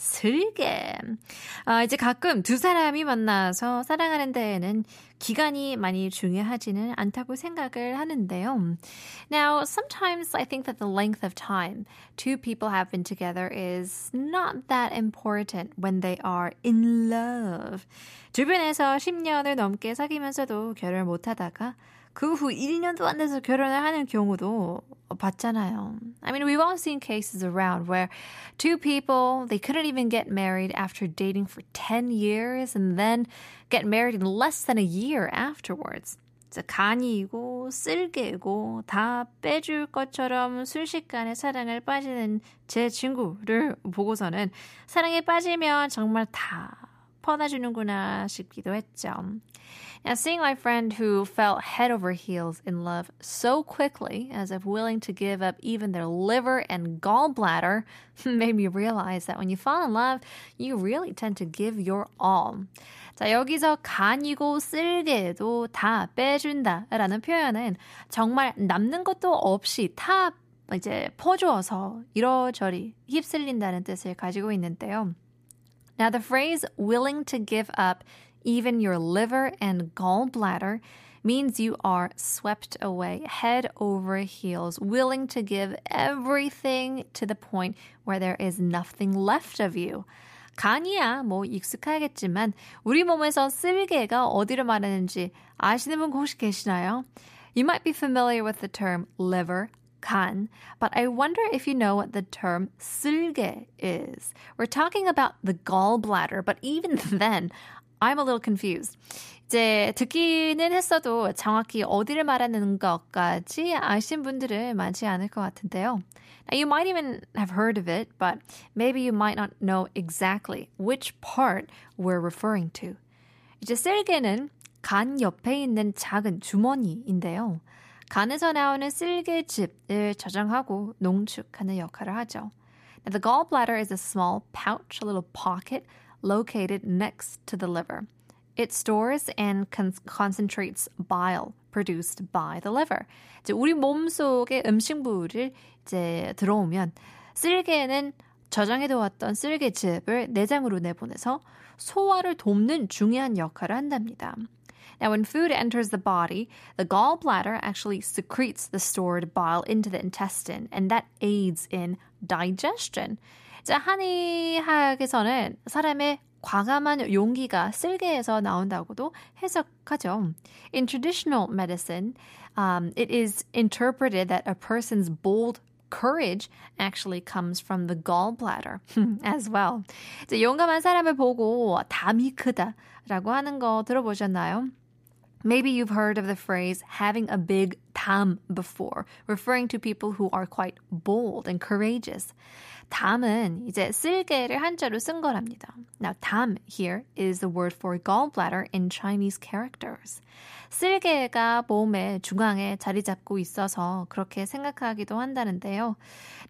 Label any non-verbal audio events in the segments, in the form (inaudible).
슬개. 아, 이제 가끔 두 사람이 만나서 사랑하는 데에는 기간이 많이 중요하지는 않다고 생각을 하는데요. Now, sometimes I think that the length of time two people have been together is not that important when they are in love. 주변에서 10년을 넘게 사귀면서도 결혼을 못 하다가 그 후 1년도 안 돼서 결혼을 하는 경우도 봤잖아요. I mean, we've all seen cases around where two people, they couldn't even get married after dating for 10 years and then get married in less than a year afterwards. 간이고 쓸개고 다 빼줄 것처럼 순식간에 사랑을 빠지는 제 친구를 보고서는 사랑에 빠지면 정말 다 퍼다주는구나 싶기도 했죠. Now, seeing my friend who fell head over heels in love so quickly, as if willing to give up even their liver and gallbladder, made me realize that when you fall in love, you really tend to give your all. 자, 여기서 간이고 쓸개도 다 빼준다 라는 표현은 정말 남는 것도 없이 다 이제 퍼주어서 이러저리 휩쓸린다는 뜻을 가지고 있는데요. Now, the phrase willing to give up even your liver and gallbladder means you are swept away head over heels, willing to give everything to the point where there is nothing left of you. 간이야 뭐 익숙하겠지만 우리 몸에서 쓸개가 어디를 말하는지 아시는 분 혹시 계시나요? You might be familiar with the term liver, 간, but I wonder if you know what the term 쓸개 is. We're talking about the gallbladder, but even (laughs) then, I'm a little confused. 이제 듣기는 했어도 정확히 어디를 말하는 것까지 아신 분들은 많지 않을 것 같은데요. Now, you might even have heard of it, but maybe you might not know exactly which part we're referring to. 이제 쓸개는 간 옆에 있는 작은 주머니인데요. 간에서 나오는 쓸개즙을 저장하고 농축하는 역할을 하죠. Now, the gallbladder is a small pouch, a little pocket located next to the liver. It stores and con- concentrates bile produced by the liver. 이제 우리 몸 속에 음식물을 이제 들어오면 쓸개는 저장해두었던 쓸개즙을 내장으로 내보내서 소화를 돕는 중요한 역할을 한답니다. Now, when food enters the body, the gallbladder actually secretes the stored bile into the intestine, and that aids in digestion. 이제 한의학에서는 사람의 과감한 용기가 쓸개에서 나온다고도 해석하죠. In traditional medicine, um, it is interpreted that a person's bold courage actually comes from the gallbladder (laughs) as well. 이제 용감한 사람을 보고 담이 크다라고 하는 거 들어보셨나요? Maybe you've heard of the phrase having a big 담 before, referring to people who are quite bold and courageous. 담은 이제 쓸개를 한자로 쓴 거랍니다. Now, 담 here is the word for gallbladder in Chinese characters. 쓸개가 몸의 중앙에 자리 잡고 있어서 그렇게 생각하기도 한다는데요.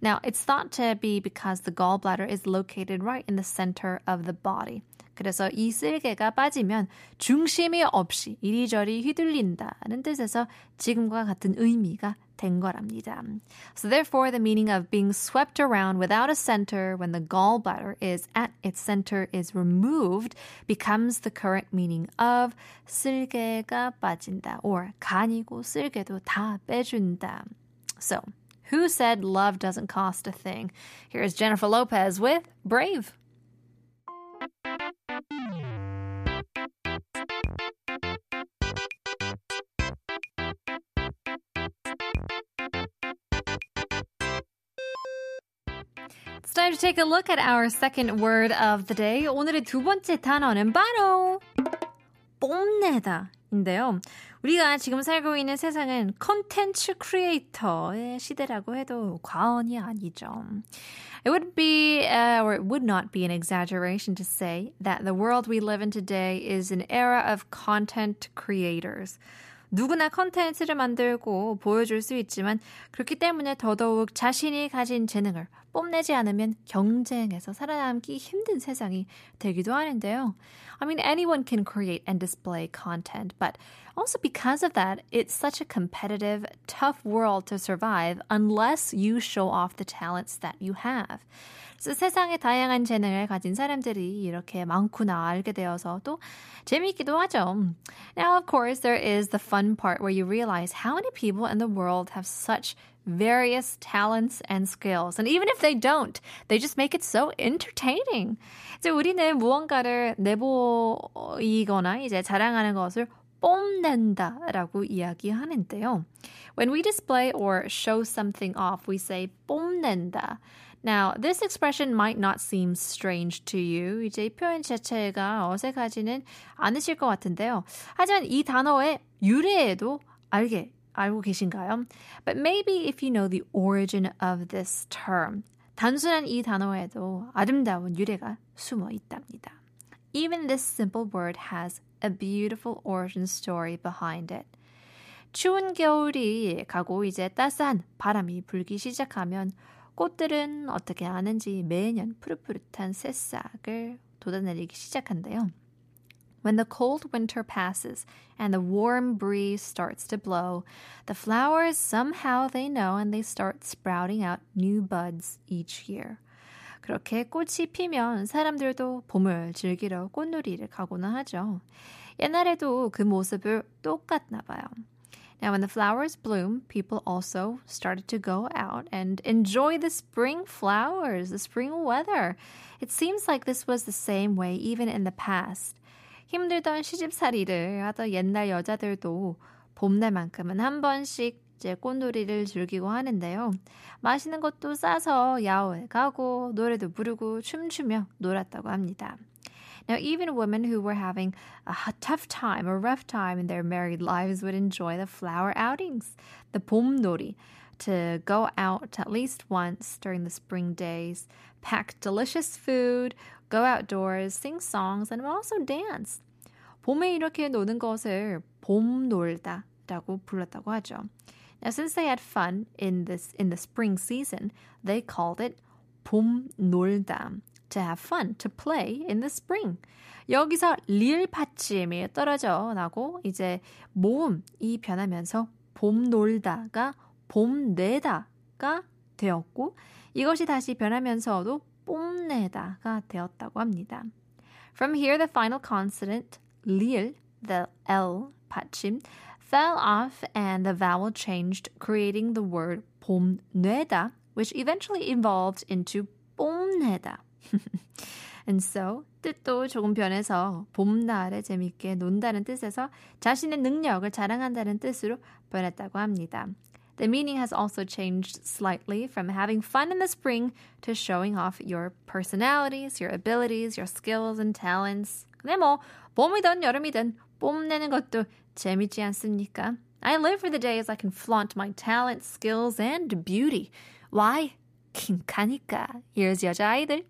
Now, it's thought to be because the gallbladder is located right in the center of the body. 그래서 이 쓸개가 빠지면 중심이 없이 이리저리 휘둘린다는 뜻에서 지금과 같은 의미가 된 거랍니다. So therefore, the meaning of being swept around without a center when the gallbladder is at its center is removed becomes the current meaning of 쓸개가 빠진다 or 간이고 쓸개도 다 빼준다. So, who said love doesn't cost a thing? Here's Jennifer Lopez with Brave. It's time to take a look at our second word of the day. 오늘의 두 번째 단어는 바로 뽐내다인데요. 우리가 지금 살고 있는 세상은 컨텐츠 크리에이터의 시대라고 해도 과언이 아니죠. It would be, uh, or it would not be an exaggeration to say that the world we live in today is an era of content creators. 누구나 컨텐츠를 만들고 보여줄 수 있지만 그렇기 때문에 더더욱 자신이 가진 재능을 뽐내지 않으면 경쟁에서 살아남기 힘든 세상이 되기도 하는데요. I mean, anyone can create and display content, but also because of that, it's such a competitive, tough world to survive unless you show off the talents that you have. 그래서 세상에 다양한 재능을 가진 사람들이 이렇게 많구나 알게 되어서 또 재미있기도 하죠. Now, of course, there is the fun part where you realize how many people in the world have such various talents and skills. And even if they don't, they just make it so entertaining. 이제 우리는 무언가를 내보이거나 이제 자랑하는 것을 뽐낸다라고 이야기하는데요. When we display or show something off, we say 뽐낸다. Now, this expression might not seem strange to you. 이제 이 표현 자체가 어색하지는 않으실 것 같은데요. 하지만 이 단어의 유래에도 알게 알고 계신가요? But maybe if you know the origin of this term, 단순한 이 단어에도 아름다운 유래가 숨어 있답니다. Even this simple word has a beautiful origin story behind it. 추운 겨울이 가고 이제 따스한 바람이 불기 시작하면 꽃들은 어떻게 하는지 매년 푸릇푸릇한 새싹을 돋아내리기 시작한대요. When the cold winter passes and the warm breeze starts to blow, the flowers somehow they know and they start sprouting out new buds each year. 그렇게 꽃이 피면 사람들도 봄을 즐기러 꽃놀이를 가곤 하죠. 옛날에도 그 모습을 똑같나 봐요. Now, when the flowers bloom, people also started to go out and enjoy the spring flowers, the spring weather. It seems like this was the same way even in the past. 힘들던 시집살이를 하던 옛날 여자들도 봄날만큼은 한 번씩 이제 꽃놀이를 즐기고 하는데요. 맛있는 것도 싸서 야외 가고 노래도 부르고 춤추며 놀았다고 합니다. Now, even women who were having a tough time or rough time in their married lives would enjoy the flower outings, the 봄놀이, to go out at least once during the spring days, pack delicious food, go outdoors, sing songs, and also dance. 봄에 이렇게 노는 것을 봄 놀다라고 불렀다고 하죠. Now, since they had fun in this in the spring season, they called it 봄 놀다 to have fun, to play in the spring. 여기서 리을 받침이 떨어져 나고 이제 모음이 변하면서 봄 놀다가 봄 내다가 되었고 이것이 다시 변하면서도 뽐내다가 되었다고 합니다. From here, the final consonant, lil, the L 받침, fell off and the vowel changed, creating the word 봄뇌다, which eventually evolved into 뽐내다. (laughs) And so 뜻도 조금 변해서 봄날에 재밌게 논다는 뜻에서 자신의 능력을 자랑한다는 뜻으로 변했다고 합니다. The meaning has also changed slightly from having fun in the spring to showing off your personalities, your abilities, your skills and talents. 근데 뭐 봄이든 여름이든 뽐내는 것도 재밌지 않습니까? I live for the days I can flaunt my talents, skills, and beauty. Why? 킹카니까. Here's 여자아이들.